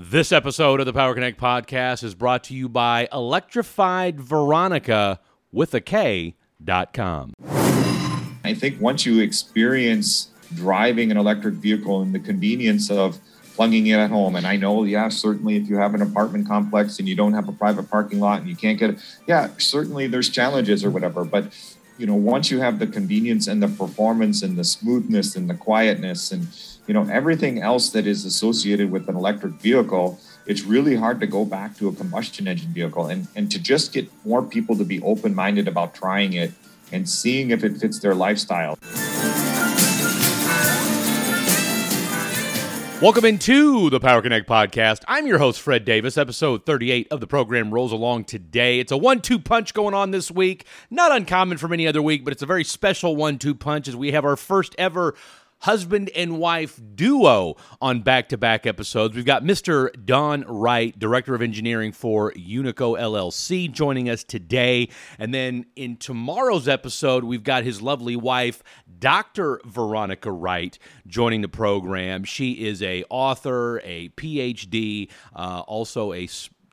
This episode of the Power Connect podcast is brought to you by Electrified Veronica with a K dot com. I think once you experience driving an electric vehicle and the convenience of plugging it at home, and I know, yeah, certainly if you have an apartment complex and you don't have a private parking lot and you can't get it, yeah, certainly there's challenges or whatever. But you know, once you have the convenience and the performance and the smoothness and the quietness and you know everything else that is associated with an electric vehicle it's really hard to go back to a combustion engine vehicle and and to just get more people to be open minded about trying it and seeing if it fits their lifestyle Welcome into the Power Connect podcast. I'm your host, Fred Davis. Episode 38 of the program rolls along today. It's a one two punch going on this week. Not uncommon from any other week, but it's a very special one two punch as we have our first ever husband and wife duo on back to back episodes. We've got Mr. Don Wright, Director of Engineering for Unico LLC, joining us today. And then in tomorrow's episode, we've got his lovely wife, Dr. Veronica Wright, joining the program. She is a author, a PhD, uh, also a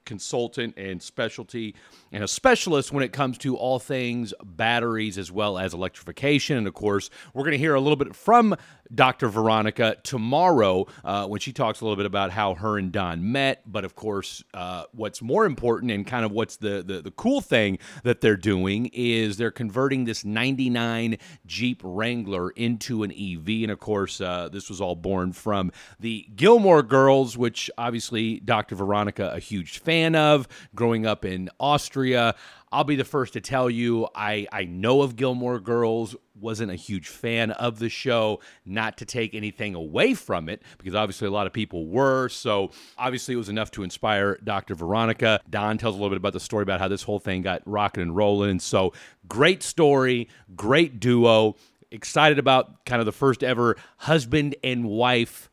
consultant and specialty and a specialist when it comes to all things batteries as well as electrification. And of course, we're going to hear a little bit from Dr. Veronica tomorrow uh, when she talks a little bit about how her and Don met. But of course, uh, what's more important and kind of what's the, the, the cool thing that they're doing is they're converting this 99 Jeep Wrangler into an EV. And of course, uh, this was all born from the Gilmore Girls, which obviously Dr. Veronica, a huge fan of, growing up in Austria. I'll be the first to tell you I, I know of Gilmore Girls, wasn't a huge fan of the show, not to take anything away from it, because obviously a lot of people were. So obviously it was enough to inspire Dr. Veronica. Don tells a little bit about the story about how this whole thing got rocking and rolling. So great story, great duo. Excited about kind of the first ever husband and wife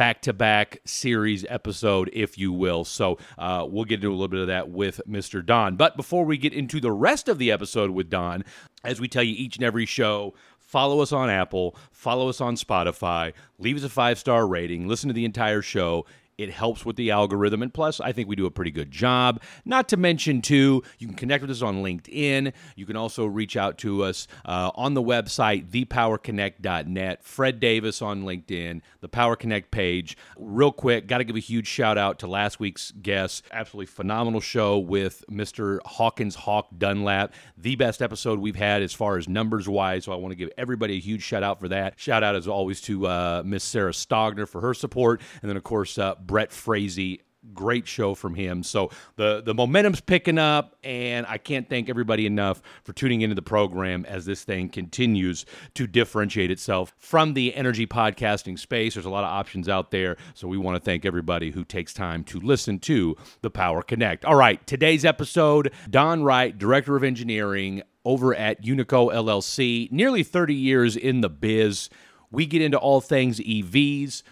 back to back series episode, if you will. So uh, we'll get into a little bit of that with Mr. Don. But before we get into the rest of the episode with Don, as we tell you each and every show, follow us on Apple, follow us on Spotify, leave us a five star rating, listen to the entire show. It helps with the algorithm. And plus, I think we do a pretty good job. Not to mention, too, you can connect with us on LinkedIn. You can also reach out to us uh, on the website, thepowerconnect.net. Fred Davis on LinkedIn, the Power Connect page. Real quick, got to give a huge shout out to last week's guest. Absolutely phenomenal show with Mr. Hawkins Hawk Dunlap. The best episode we've had as far as numbers wise. So I want to give everybody a huge shout out for that. Shout out, as always, to uh, Miss Sarah Stogner for her support. And then, of course, uh, Brett Frazee great show from him. So the the momentum's picking up, and I can't thank everybody enough for tuning into the program as this thing continues to differentiate itself from the energy podcasting space. There's a lot of options out there, so we want to thank everybody who takes time to listen to the Power Connect. All right, today's episode, Don Wright, Director of Engineering over at Unico LLC, nearly 30 years in the biz. We get into all things EVs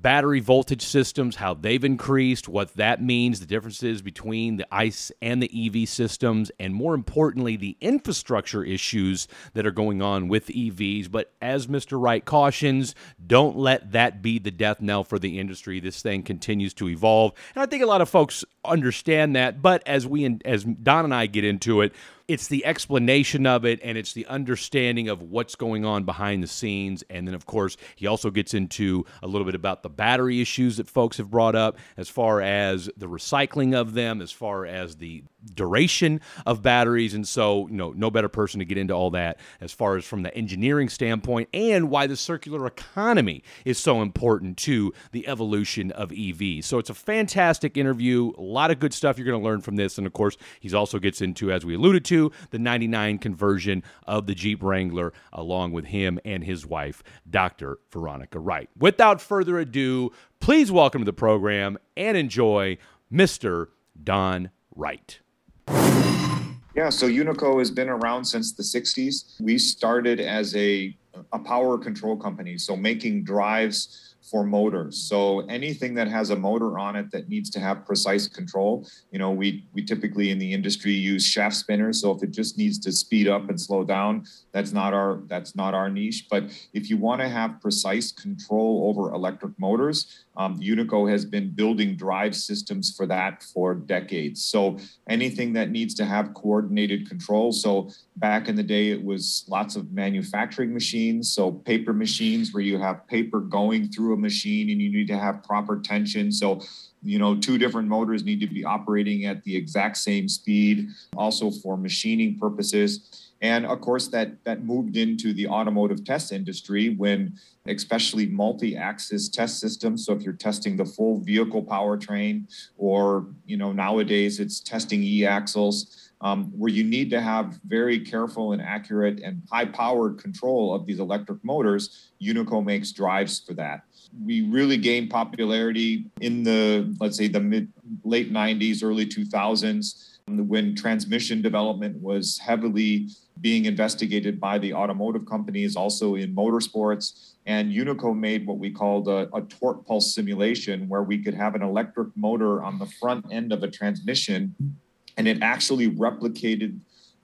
battery voltage systems, how they've increased, what that means, the differences between the ICE and the EV systems, and more importantly, the infrastructure issues that are going on with EVs. But as Mr. Wright cautions, don't let that be the death knell for the industry. This thing continues to evolve. And I think a lot of folks understand that. But as we, as Don and I get into it, it's the explanation of it and it's the understanding of what's going on behind the scenes. And then, of course, he also gets into a little bit about the battery issues that folks have brought up, as far as the recycling of them, as far as the duration of batteries. And so, you know, no better person to get into all that as far as from the engineering standpoint and why the circular economy is so important to the evolution of EV. So it's a fantastic interview. A lot of good stuff you're going to learn from this. And of course, he also gets into, as we alluded to, the 99 conversion of the Jeep Wrangler, along with him and his wife, Dr. Veronica Wright. Without further ado, please welcome to the program and enjoy Mr. Don Wright. Yeah, so Unico has been around since the 60s. We started as a, a power control company, so making drives for motors. So anything that has a motor on it that needs to have precise control, you know, we we typically in the industry use shaft spinners. So if it just needs to speed up and slow down, that's not our that's not our niche. But if you want to have precise control over electric motors, Um, Unico has been building drive systems for that for decades. So anything that needs to have coordinated control. So back in the day, it was lots of manufacturing machines. So paper machines where you have paper going through a machine and you need to have proper tension. So you know two different motors need to be operating at the exact same speed also for machining purposes and of course, that, that moved into the automotive test industry when, especially multi axis test systems. So, if you're testing the full vehicle powertrain, or you know, nowadays it's testing e axles, um, where you need to have very careful and accurate and high powered control of these electric motors, Unico makes drives for that. We really gained popularity in the, let's say, the mid late 90s, early 2000s when transmission development was heavily being investigated by the automotive companies, also in motorsports. And Unico made what we called a, a, torque pulse simulation, where we could have an electric motor on the front end of a transmission, and it actually replicated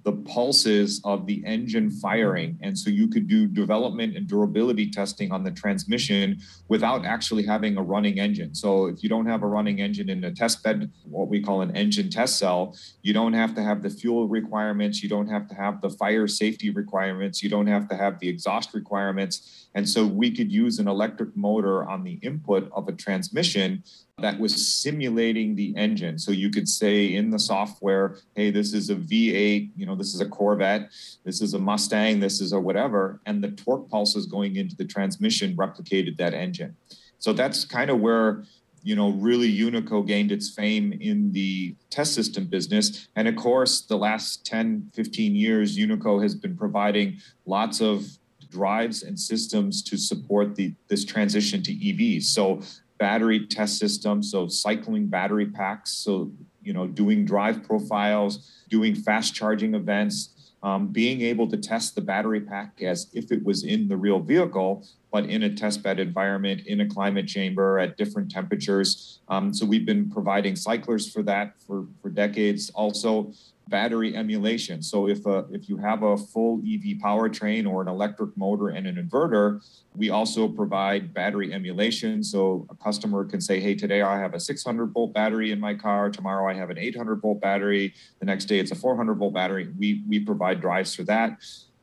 the pulses of the engine firing. And so you could do development and durability testing on the transmission without actually having a running engine. So if you don't have a running engine in a test bed, what we call an engine test cell, you don't have to have the fuel requirements, you don't have to have the fire safety requirements, you don't have to have the exhaust requirements. And so we could use an electric motor on the input of a transmission that was simulating the engine. So you could say in the software, hey, this is a V8, you know, this is a Corvette, this is a Mustang, this is a whatever. And the torque pulses going into the transmission replicated that engine. So that's kind of where you know, really Unico gained its fame in the test system business. And of course, the last 10, 15 years, Unico has been providing lots of drives and systems to support the this transition to EVs. So battery test system, so cycling battery packs, so you know, doing drive profiles, doing fast charging events, um, being able to test the battery pack as if it was in the real vehicle, but in a test bed environment, in a climate chamber at different temperatures. Um, so we've been providing cyclers for that for, for decades. Also, battery emulation. So if a, if you have a full EV powertrain or an electric motor and an inverter, we also provide battery emulation. So a customer can say, hey, today I have a 600 volt battery in my car. Tomorrow I have an 800 volt battery. The next day it's a 400 volt battery. We, we provide drives for that.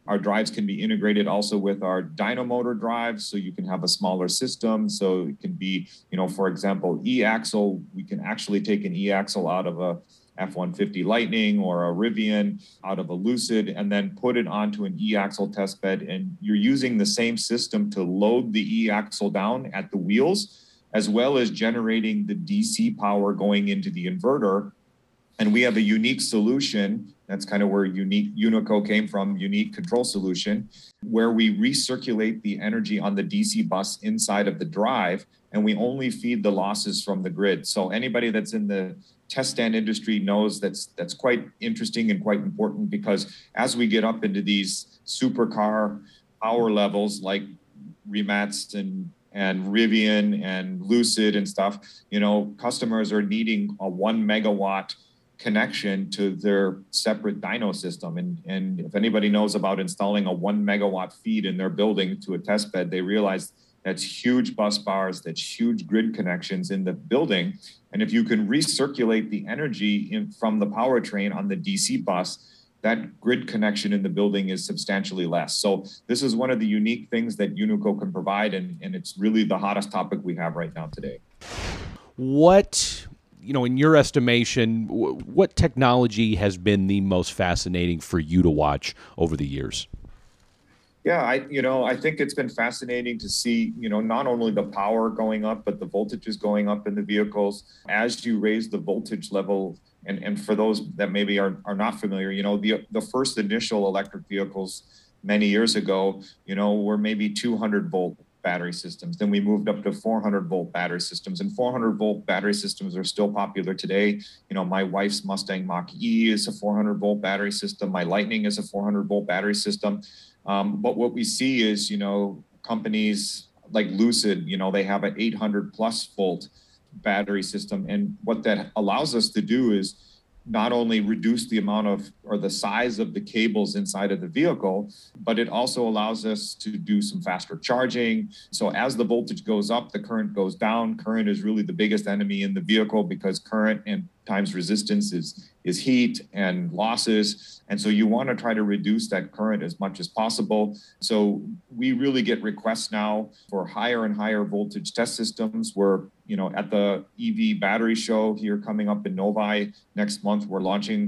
Our drives can be integrated also with our dyno motor drives, so you can have a smaller system. So it can be, you know, for example, e-axle. We can actually take an e-axle out of a F 150 Lightning or a Rivian out of a Lucid and then put it onto an e axle test bed. And you're using the same system to load the e axle down at the wheels, as well as generating the DC power going into the inverter. And we have a unique solution. That's kind of where unique Unico came from, unique control solution, where we recirculate the energy on the DC bus inside of the drive and we only feed the losses from the grid. So anybody that's in the test stand industry knows that's that's quite interesting and quite important because as we get up into these supercar power levels like Rimacs and and Rivian and Lucid and stuff, you know, customers are needing a one megawatt connection to their separate dyno system. And, and if anybody knows about installing a one megawatt feed in their building to a test bed, they realize that's huge bus bars, that's huge grid connections in the building. And if you can recirculate the energy in, from the powertrain on the DC bus, that grid connection in the building is substantially less. So this is one of the unique things that Unico can provide, and, and it's really the hottest topic we have right now today. What you know, in your estimation, what technology has been the most fascinating for you to watch over the years? Yeah, I you know I think it's been fascinating to see you know not only the power going up but the voltages going up in the vehicles as you raise the voltage level and and for those that maybe are are not familiar you know the the first initial electric vehicles many years ago you know were maybe 200 volt battery systems. Then we moved up to 400 volt battery systems and 400 volt battery systems are still popular today. You know my wife's Mustang Mach E is a 400 volt battery system. My Lightning is a 400 volt battery system. Um, but what we see is, you know, companies like Lucid, you know, they have an 800 plus volt battery system. And what that allows us to do is not only reduce the amount of or the size of the cables inside of the vehicle, but it also allows us to do some faster charging. So as the voltage goes up, the current goes down. Current is really the biggest enemy in the vehicle because current and times resistance is is heat and losses. And so you want to try to reduce that current as much as possible. So we really get requests now for higher and higher voltage test systems. We're you know at the ev battery show here coming up in novi next month. We're launching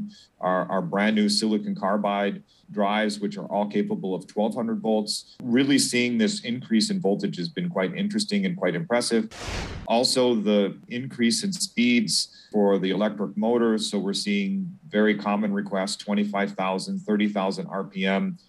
our, our brand new silicon carbide drives which are all capable of 1200 volts really seeing this increase in voltage has been quite interesting and quite impressive also the increase in speeds for the electric motors. So we're seeing very common requests 25,000, 30,000 RPM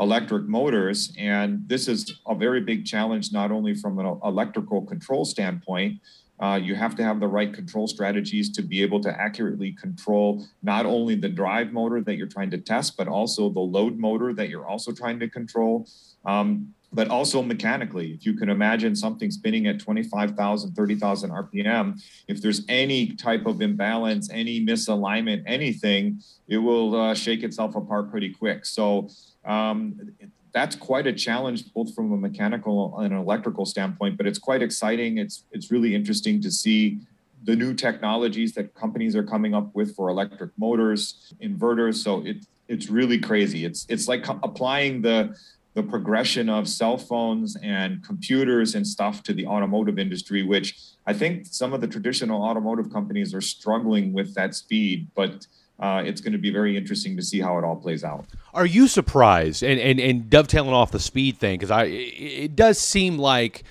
electric motors. And this is a very big challenge, not only from an electrical control standpoint. Uh, you have to have the right control strategies to be able to accurately control not only the drive motor that you're trying to test, but also the load motor that you're also trying to control. Um, but also mechanically. If you can imagine something spinning at 25,000, 30,000 RPM, if there's any type of imbalance, any misalignment, anything, it will uh, shake itself apart pretty quick. So um, that's quite a challenge, both from a mechanical and an electrical standpoint. But it's quite exciting. It's it's really interesting to see the new technologies that companies are coming up with for electric motors, inverters. So it it's really crazy. It's it's like applying the the progression of cell phones and computers and stuff to the automotive industry, which I think some of the traditional automotive companies are struggling with that speed, but uh, it's going to be very interesting to see how it all plays out. Are you surprised? And and, and dovetailing off the speed thing, because I it does seem like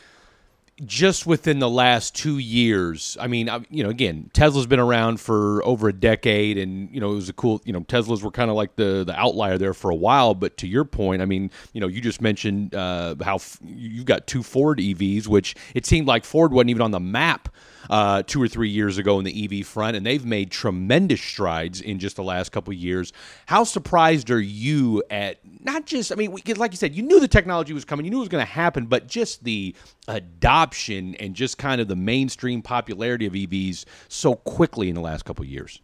just within the last two years, I mean, you know, again, Tesla's been around for over a decade, and you know, it was a cool, you know, Teslas were kind of like the the outlier there for a while. But to your point, I mean, you know, you just mentioned uh, how f- you've got two Ford EVs, which it seemed like Ford wasn't even on the map uh, two or three years ago in the EV front, and they've made tremendous strides in just the last couple years. How surprised are you at not just, I mean, because like you said, you knew the technology was coming, you knew it was going to happen, but just the adoption and just kind of the mainstream popularity of EVs so quickly in the last couple years?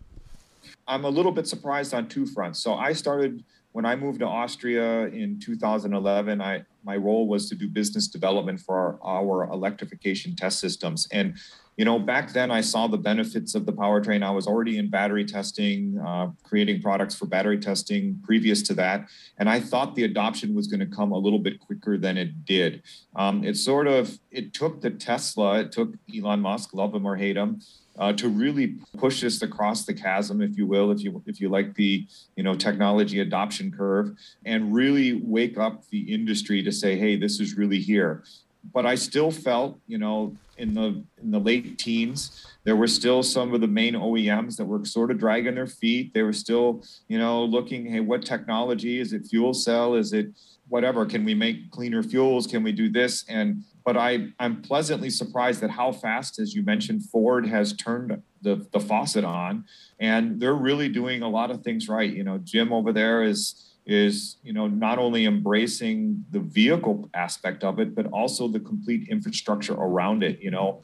I'm a little bit surprised on two fronts. So I started when I moved to Austria in 2011, I my role was to do business development for our, our, electrification test systems. And you know, back then I saw the benefits of the powertrain. I was already in battery testing, uh, creating products for battery testing previous to that, and I thought the adoption was going to come a little bit quicker than it did. Um, it sort of it took the Tesla, it took Elon Musk, love him or hate him uh, to really push this across the chasm, if you will, if you if you like the you know technology adoption curve, and really wake up the industry to say, hey, this is really here. But I still felt, you know, in the in the late teens, there were still some of the main OEMs that were sort of dragging their feet. They were still, you know, looking, hey, what technology is it? Fuel cell? Is it whatever? Can we make cleaner fuels? Can we do this? And but I, I'm pleasantly surprised at how fast, as you mentioned, Ford has turned the, the faucet on, and they're really doing a lot of things right. You know, Jim over there is is you know not only embracing the vehicle aspect of it, but also the complete infrastructure around it. You know,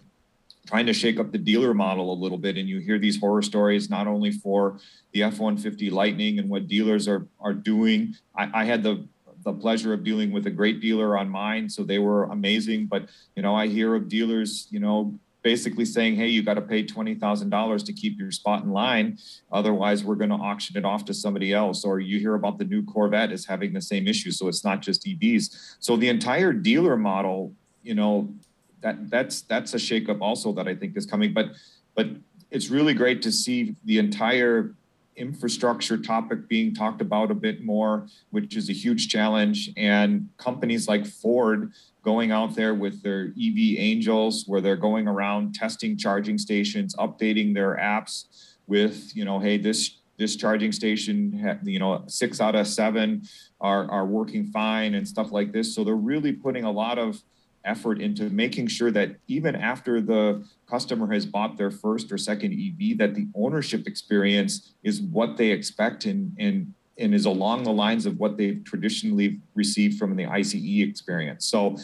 trying to shake up the dealer model a little bit, and you hear these horror stories not only for the F-150 Lightning and what dealers are are doing. I, I had the the pleasure of dealing with a great dealer on mine, so they were amazing. But you know, I hear of dealers, you know, basically saying, "Hey, you got to pay twenty thousand dollars to keep your spot in line, otherwise we're going to auction it off to somebody else." Or you hear about the new Corvette is having the same issue, so it's not just EVs. So the entire dealer model, you know, that that's that's a shakeup also that I think is coming. But but it's really great to see the entire infrastructure topic being talked about a bit more, which is a huge challenge. And companies like Ford going out there with their EV angels, where they're going around testing charging stations, updating their apps with, you know, hey, this this charging station, you know, six out of seven are, are working fine and stuff like this. So they're really putting a lot of effort into making sure that even after the customer has bought their first or second EV, that the ownership experience is what they expect and and and is along the lines of what they've traditionally received from the ICE experience. So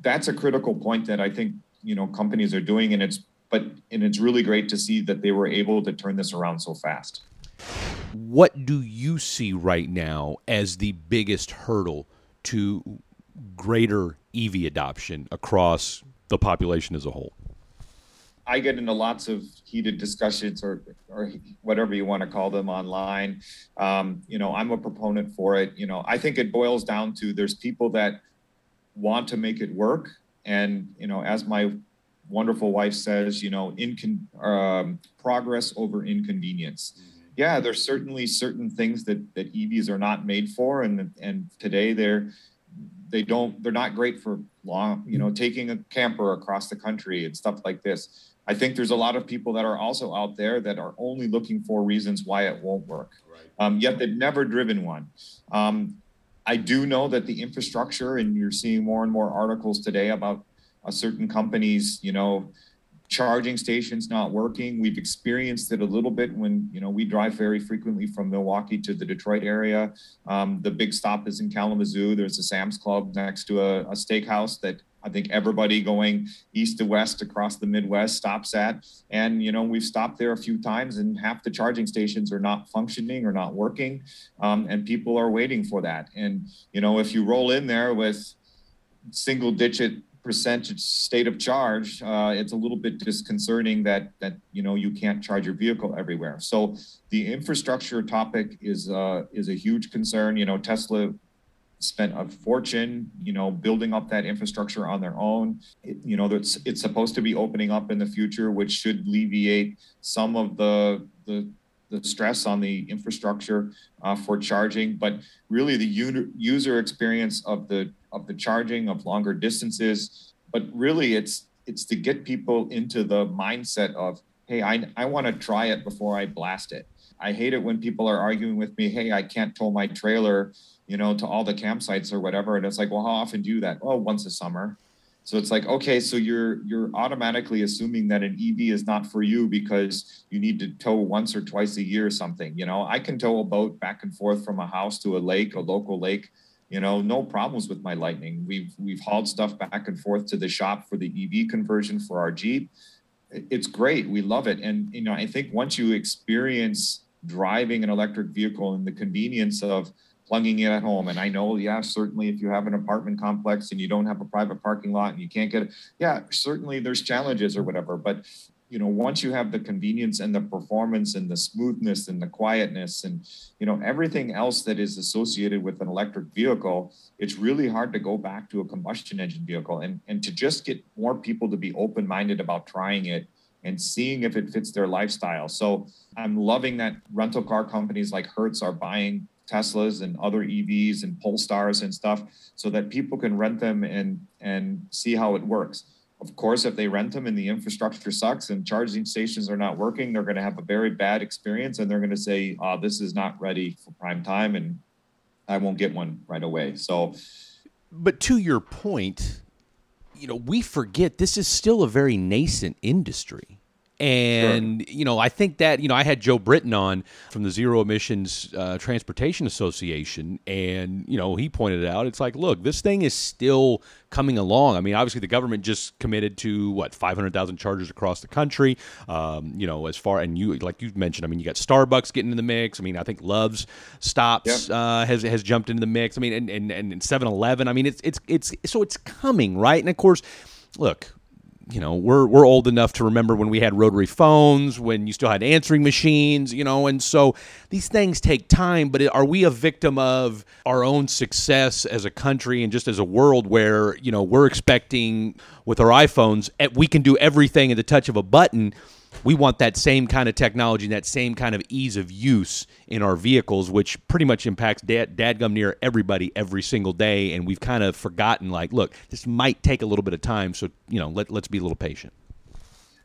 that's a critical point that I think you know companies are doing, and it's but and it's really great to see that they were able to turn this around so fast. What do you see right now as the biggest hurdle to greater EV adoption across the population as a whole? I get into lots of heated discussions or or whatever you want to call them online. Um, you know, I'm a proponent for it. You know, I think it boils down to there's people that want to make it work, and you know, as my wonderful wife says, you know, incon- um, progress over inconvenience. Mm-hmm. Yeah, there's certainly certain things that that EVs are not made for, and and today they're they don't they're not great for long you know taking a camper across the country and stuff like this I think there's a lot of people that are also out there that are only looking for reasons why it won't work. Right. Um, yet they've never driven one. Um, I do know that the infrastructure, and you're seeing more and more articles today about uh, certain companies, you know, charging stations not working. We've experienced it a little bit when you know we drive very frequently from Milwaukee to the Detroit area. Um, the big stop is in Kalamazoo. There's a Sam's Club next to a, a steakhouse that I think everybody going east to west across the Midwest stops at. And, you know, we've stopped there a few times and half the charging stations are not functioning or not working. Um, and people are waiting for that. And, you know, if you roll in there with single digit percentage state of charge, uh, it's a little bit disconcerting that that you know you can't charge your vehicle everywhere. So the infrastructure topic is uh, is a huge concern. You know, Tesla spent a fortune, you know, building up that infrastructure on their own. It, you know, it's it's supposed to be opening up in the future, which should alleviate some of the the the stress on the infrastructure uh, for charging, but really the user experience of the of the charging of longer distances. But really, it's it's to get people into the mindset of, hey, I I want to try it before I blast it. I hate it when people are arguing with me, hey, I can't tow my trailer you know, to all the campsites or whatever. And it's like, well, how often do you that? Oh, once a summer. So it's like, okay, so you're you're automatically assuming that an EV is not for you because you need to tow once or twice a year or something. You know, I can tow a boat back and forth from a house to a lake, a local lake. You know, no problems with my Lightning. We've we've hauled stuff back and forth to the shop for the EV conversion for our Jeep. It's great. We love it. And you know, I think once you experience driving an electric vehicle and the convenience of plugging it at home. And I know, yeah, certainly if you have an apartment complex and you don't have a private parking lot and you can't get it, yeah, certainly there's challenges or whatever. But you know, once you have the convenience and the performance and the smoothness and the quietness and you know everything else that is associated with an electric vehicle, it's really hard to go back to a combustion engine vehicle. And and to just get more people to be open-minded about trying it and seeing if it fits their lifestyle. So I'm loving that rental car companies like Hertz are buying Teslas and other EVs and Polestars and stuff so that people can rent them and and see how it works. Of course, if they rent them and the infrastructure sucks and charging stations are not working, they're going to have a very bad experience and they're going to say, oh, this is not ready for prime time and I won't get one right away. So, but to your point, you know, we forget this is still a very nascent industry. And, sure. you know, I think that, you know, I had Joe Britton on from the Zero Emissions uh, Transportation Association, and, you know, he pointed out, it's like, look, this thing is still coming along. I mean, obviously, the government just committed to, what, 500,000 chargers across the country. Um, you know, as far, and you, like you mentioned, I mean, you got Starbucks getting in the mix. I mean, I think Love's Stops yep. uh, has, has jumped into the mix. I mean, and, and, and 7 Eleven. I mean, it's, it's, it's, so it's coming, right? And of course, look, you know, we're we're old enough to remember when we had rotary phones, when you still had answering machines, you know, and so these things take time. But are we a victim of our own success as a country and just as a world where you know we're expecting with our iPhones eh, we can do everything at the touch of a button? We want that same kind of technology and that same kind of ease of use in our vehicles, which pretty much impacts dad, dadgum near everybody every single day. And we've kind of forgotten, like, look, this might take a little bit of time. So, you know, let, let's be a little patient.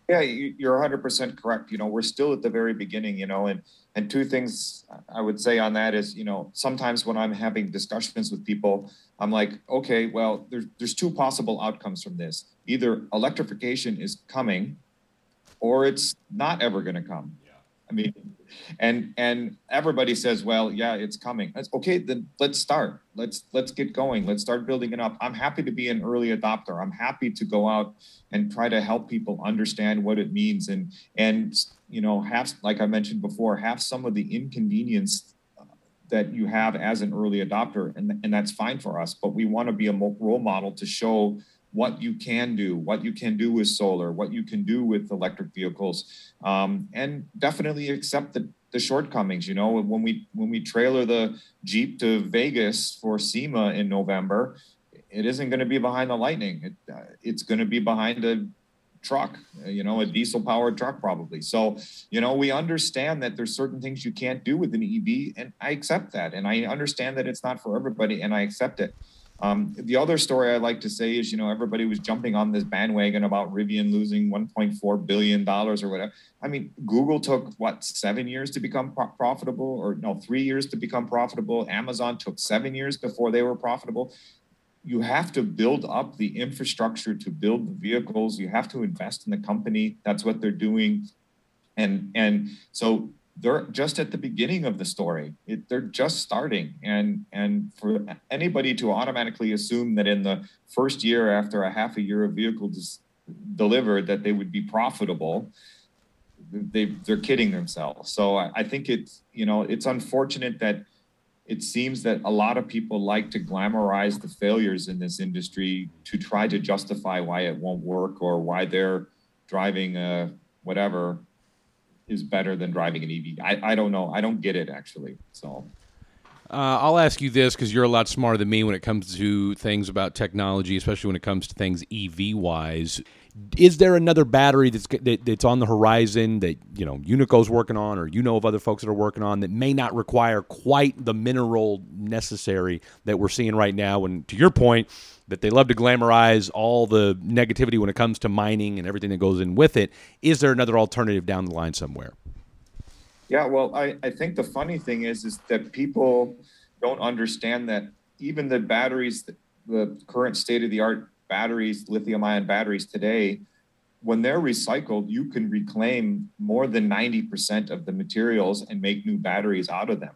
Yeah, you're 100% correct. You know, we're still at the very beginning, you know, and, and two things I would say on that is, you know, sometimes when I'm having discussions with people, I'm like, okay, well, there's, there's two possible outcomes from this. Either electrification is coming or it's not ever going to come. Yeah. I mean, and and everybody says, well, yeah, it's coming. That's okay. Then let's start. Let's let's get going. Let's start building it up. I'm happy to be an early adopter. I'm happy to go out and try to help people understand what it means and and you know, have, like I mentioned before, have some of the inconvenience uh, that you have as an early adopter, and, and that's fine for us. But we want to be a role model to show what you can do, what you can do with solar, what you can do with electric vehicles, um, and definitely accept the, the shortcomings. You know, when we when we trailer the Jeep to Vegas for SEMA in November, it isn't going to be behind the Lightning. It, uh, it's going to be behind a truck, you know, a diesel powered truck probably. So, you know, we understand that there's certain things you can't do with an EV, and I accept that, and I understand that it's not for everybody, and I accept it. Um, the other story I like to say is, you know, everybody was jumping on this bandwagon about Rivian losing 1.4 billion dollars or whatever. I mean, Google took what seven years to become pro- profitable, or no, three years to become profitable. Amazon took seven years before they were profitable. You have to build up the infrastructure to build the vehicles. You have to invest in the company. That's what they're doing, and and so they're just at the beginning of the story. It, they're just starting, and and for anybody to automatically assume that in the first year after a half a year of vehicles delivered that they would be profitable, they they're kidding themselves. So I, I think it's you know it's unfortunate that it seems that a lot of people like to glamorize the failures in this industry to try to justify why it won't work or why they're driving a whatever is better than driving an EV. I, I don't know. I don't get it actually. So. Uh, I'll ask you this because you're a lot smarter than me when it comes to things about technology, especially when it comes to things EV wise. Is there another battery that's that, that's on the horizon that you know Unico's working on, or you know of other folks that are working on that may not require quite the mineral necessary that we're seeing right now? And to your point, that they love to glamorize all the negativity when it comes to mining and everything that goes in with it. Is there another alternative down the line somewhere? Yeah, well, I, I think the funny thing is is that people don't understand that even the batteries, the current state of the art batteries, lithium ion batteries today, when they're recycled, you can reclaim more than 90% of the materials and make new batteries out of them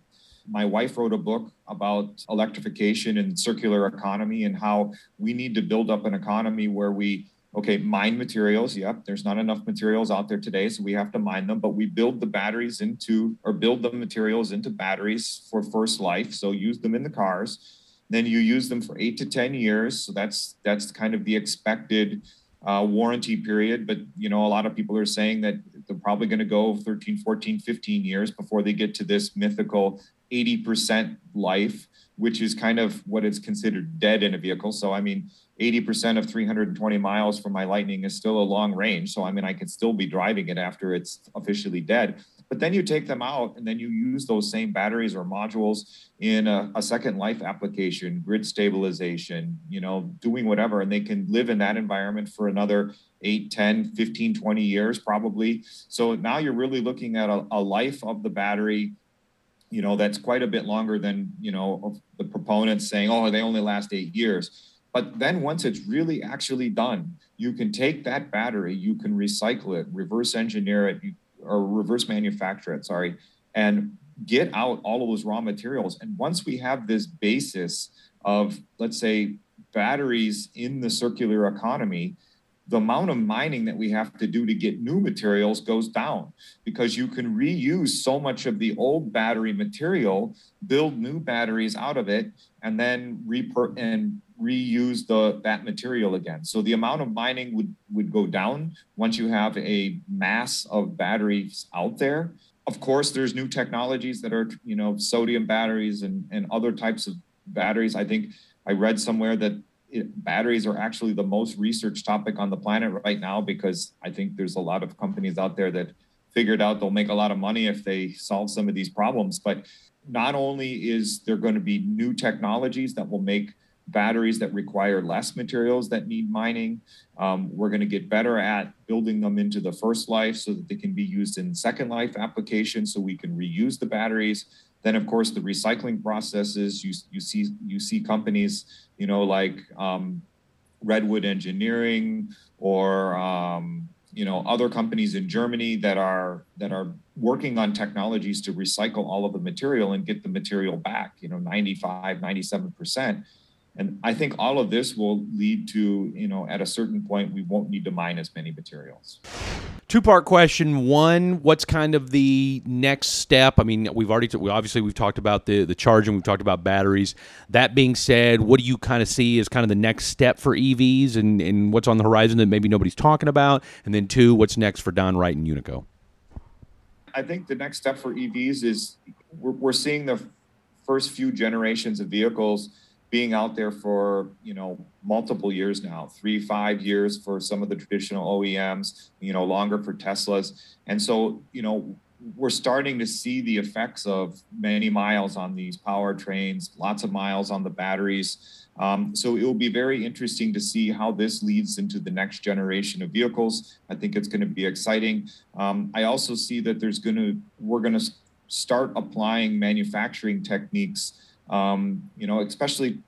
my wife wrote a book about electrification and circular economy and how we need to build up an economy where we okay mine materials yep there's not enough materials out there today so we have to mine them but we build the batteries into or build the materials into batteries for first life so use them in the cars. Then you use them for eight to ten years so that's that's kind of the expected uh, warranty period but you know a lot of people are saying that they're probably going to go 13 14 15 years before they get to this mythical 80% life, which is kind of what is considered dead in a vehicle. So, I mean, 80% of 320 miles from my Lightning is still a long range. So, I mean, I can still be driving it after it's officially dead. But then you take them out and then you use those same batteries or modules in a, a second life application, grid stabilization, you know, doing whatever. And they can live in that environment for another 8, 10, 15, 20 years probably. So now you're really looking at a, a life of the battery you know that's quite a bit longer than you know the proponents saying oh they only last eight years. But then once it's really actually done you can take that battery you can recycle it reverse engineer it or reverse manufacture it sorry and get out all of those raw materials. And once we have this basis of let's say batteries in the circular economy the amount of mining that we have to do to get new materials goes down because you can reuse so much of the old battery material, build new batteries out of it, and then reper- and reuse the that material again. So the amount of mining would would go down once you have a mass of batteries out there. Of course, there's new technologies that are you know sodium batteries and and other types of batteries. I think I read somewhere that it, batteries are actually the most researched topic on the planet right now because I think there's a lot of companies out there that figured out they'll make a lot of money if they solve some of these problems. But not only is there going to be new technologies that will make batteries that require less materials that need mining, um, we're going to get better at building them into the first life so that they can be used in second life applications so we can reuse the batteries then, of course, the recycling processes. You you see you see companies, you know, like um, Redwood Engineering or um, you know other companies in Germany that are that are working on technologies to recycle all of the material and get the material back. You know, 95, 97 percent. and I think all of this will lead to, you know, at a certain point, we won't need to mine as many materials. Two part question. One, what's kind of the next step? I mean, we've already, we obviously, we've talked about the, the charging, we've talked about batteries. That being said, what do you kind of see as kind of the next step for EVs and, and what's on the horizon that maybe nobody's talking about? And then two, what's next for Don Wright and Unico? I think the next step for EVs is we're, we're seeing the first few generations of vehicles being out there for you know multiple years now three five years for some of the traditional oems you know longer for teslas. And so you know we're starting to see the effects of many miles on these powertrains lots of miles on the batteries. Um, so it will be very interesting to see how this leads into the next generation of vehicles. I think it's going to be exciting. Um, i also see that there's going to we're going to start applying manufacturing techniques um, you know, especially,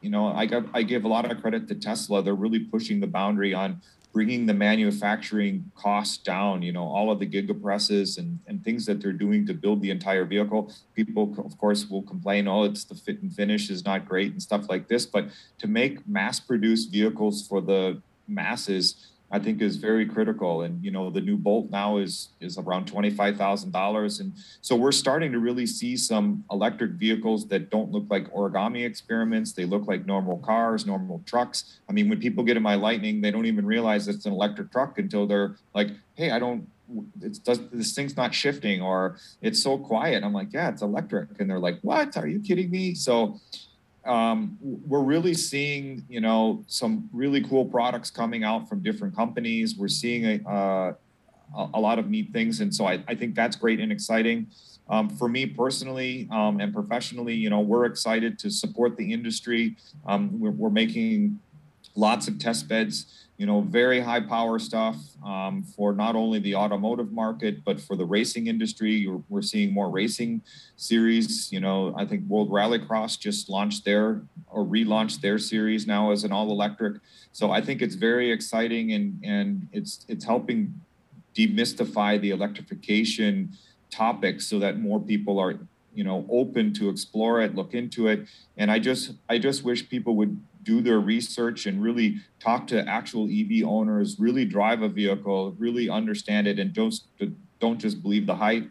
you know, I, got, I give a lot of credit to Tesla. They're really pushing the boundary on bringing the manufacturing costs down. You know, all of the gigapresses and, and things that they're doing to build the entire vehicle. People, of course, will complain, oh, it's the fit and finish is not great and stuff like this. But to make mass-produced vehicles for the masses I think is very critical. And you know, the new Bolt now is is around twenty five thousand dollars, and so we're starting to really see some electric vehicles that don't look like origami experiments. They look like normal cars, normal trucks. I mean, when people get in my Lightning, they don't even realize it's an electric truck until they're like, "Hey, I don't." It's does this thing's not shifting or it's so quiet. I'm like, yeah, it's electric. And they're like, what? Are you kidding me? So um, we're really seeing, you know, some really cool products coming out from different companies. We're seeing a, uh, a lot of neat things, and so I, I think that's great and exciting. Um, for me personally um, and professionally, you know, we're excited to support the industry. Um, we're, we're, making lots of test beds you know, very high power stuff um, for not only the automotive market, but for the racing industry. We're seeing more racing series. You know, I think World Rallycross just launched their or relaunched their series now as an all electric. So I think it's very exciting and, and it's, it's helping demystify the electrification topic so that more people are you know open to explore it look into it and i just i just wish people would do their research and really talk to actual EV owners, really drive a vehicle, really understand it, and don't don't just believe the hype.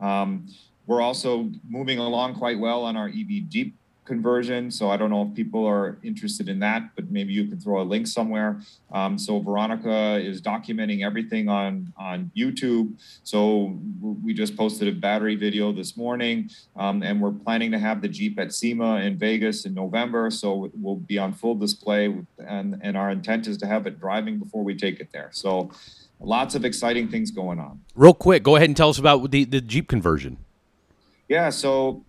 Um, we're also moving along quite well on our EV Jeep conversion. So I don't know if people are interested in that, but maybe you can throw a link somewhere. Um, so Veronica is documenting everything on on YouTube. So we just posted a battery video this morning, um, and we're planning to have the Jeep at SEMA in Vegas in November. So we'll be on full display, and and our intent is to have it driving before we take it there. So lots of exciting things going on. Real quick, go ahead and tell us about the the Jeep conversion. Yeah, so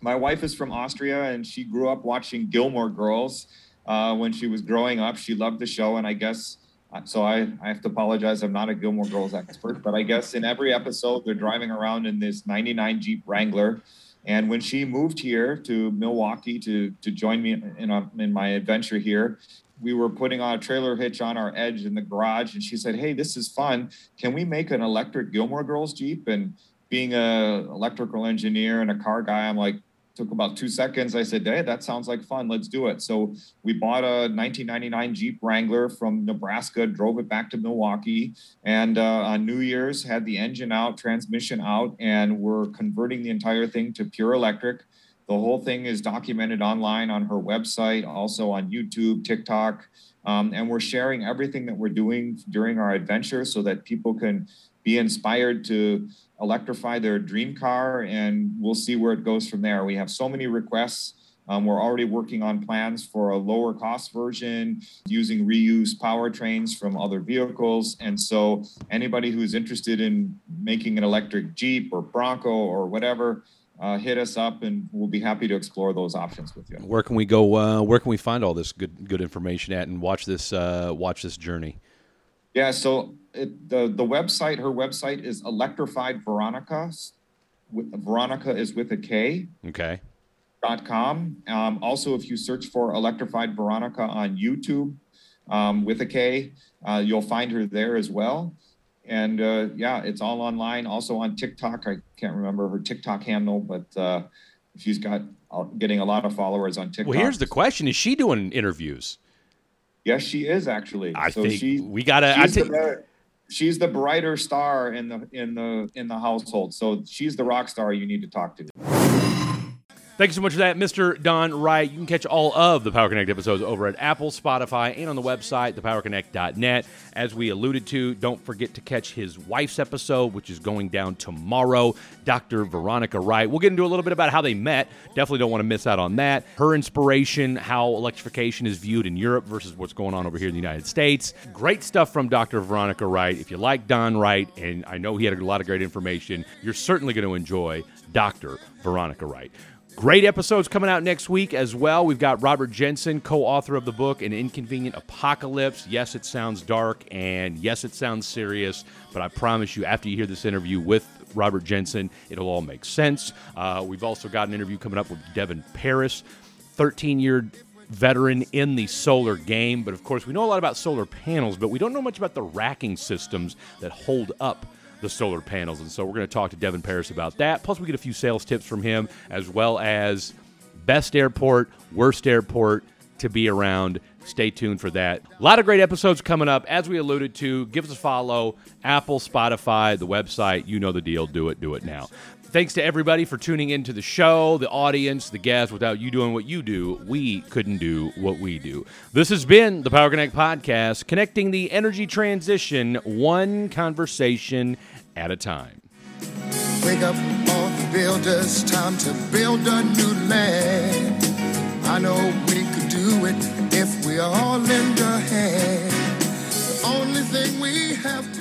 my wife is from Austria and she grew up watching Gilmore Girls uh, when she was growing up. She loved the show, and I guess uh, so. I, I have to apologize. I'm not a Gilmore Girls expert, but I guess in every episode they're driving around in this '99 Jeep Wrangler. And when she moved here to Milwaukee to to join me in a, in my adventure here, we were putting on a trailer hitch on our edge in the garage, and she said, "Hey, this is fun. Can we make an electric Gilmore Girls Jeep?" And being a electrical engineer and a car guy, I'm like, took about two seconds. I said, Hey, that sounds like fun. Let's do it. So we bought a 1999 Jeep Wrangler from Nebraska, drove it back to Milwaukee, and uh, on New Year's had the engine out, transmission out, and we're converting the entire thing to pure electric. The whole thing is documented online on her website, also on YouTube, TikTok. Um, and we're sharing everything that we're doing during our adventure so that people can be inspired to electrify their dream car, and we'll see where it goes from there. We have so many requests. Um, we're already working on plans for a lower cost version using reused powertrains from other vehicles. And so, anybody who's interested in making an electric Jeep or Bronco or whatever, uh, hit us up and we'll be happy to explore those options with you. Where can we go? Uh, where can we find all this good good information at and watch this uh, watch this journey? Yeah, so it, the the website, her website is Electrified Veronica. Veronica is with a K. Okay. Dot com. Um, also, if you search for Electrified Veronica on YouTube um, with a K, uh, you'll find her there as well. And uh, yeah, it's all online. Also on TikTok. I can't remember her TikTok handle, but uh, she's got uh, getting a lot of followers on TikTok. Well, here's the question: Is she doing interviews? Yes, she is actually. I so think she, we gotta. She's, I the, she's the brighter star in the in the in the household. So she's the rock star you need to talk to. Thank you so much for that, Mr. Don Wright. You can catch all of the Power Connect episodes over at Apple, Spotify, and on the website, thepowerconnect.net. As we alluded to, don't forget to catch his wife's episode, which is going down tomorrow, Dr. Veronica Wright. We'll get into a little bit about how they met. Definitely don't want to miss out on that. Her inspiration, how electrification is viewed in Europe versus what's going on over here in the United States. Great stuff from Dr. Veronica Wright. If you like Don Wright, and I know he had a lot of great information, you're certainly going to enjoy Dr. Veronica Wright. Great episodes coming out next week as well. We've got Robert Jensen, co author of the book An Inconvenient Apocalypse. Yes, it sounds dark and yes, it sounds serious, but I promise you, after you hear this interview with Robert Jensen, it'll all make sense. Uh, we've also got an interview coming up with Devin Paris, 13 year veteran in the solar game. But of course, we know a lot about solar panels, but we don't know much about the racking systems that hold up the solar panels. And so we're going to talk to Devin Paris about that. Plus, we get a few sales tips from him, as well as best airport, worst airport to be around. Stay tuned for that. A lot of great episodes coming up. As we alluded to, give us a follow. Apple, Spotify, the website. You know the deal. Do it, do it now. Thanks to everybody for tuning into the show, the audience, the guests. Without you doing what you do, we couldn't do what we do. This has been the Power Connect podcast, connecting the energy transition one conversation at a time. Wake up all builders, time to build a new land. I know we could do it if we all lend a hand. The only thing we have to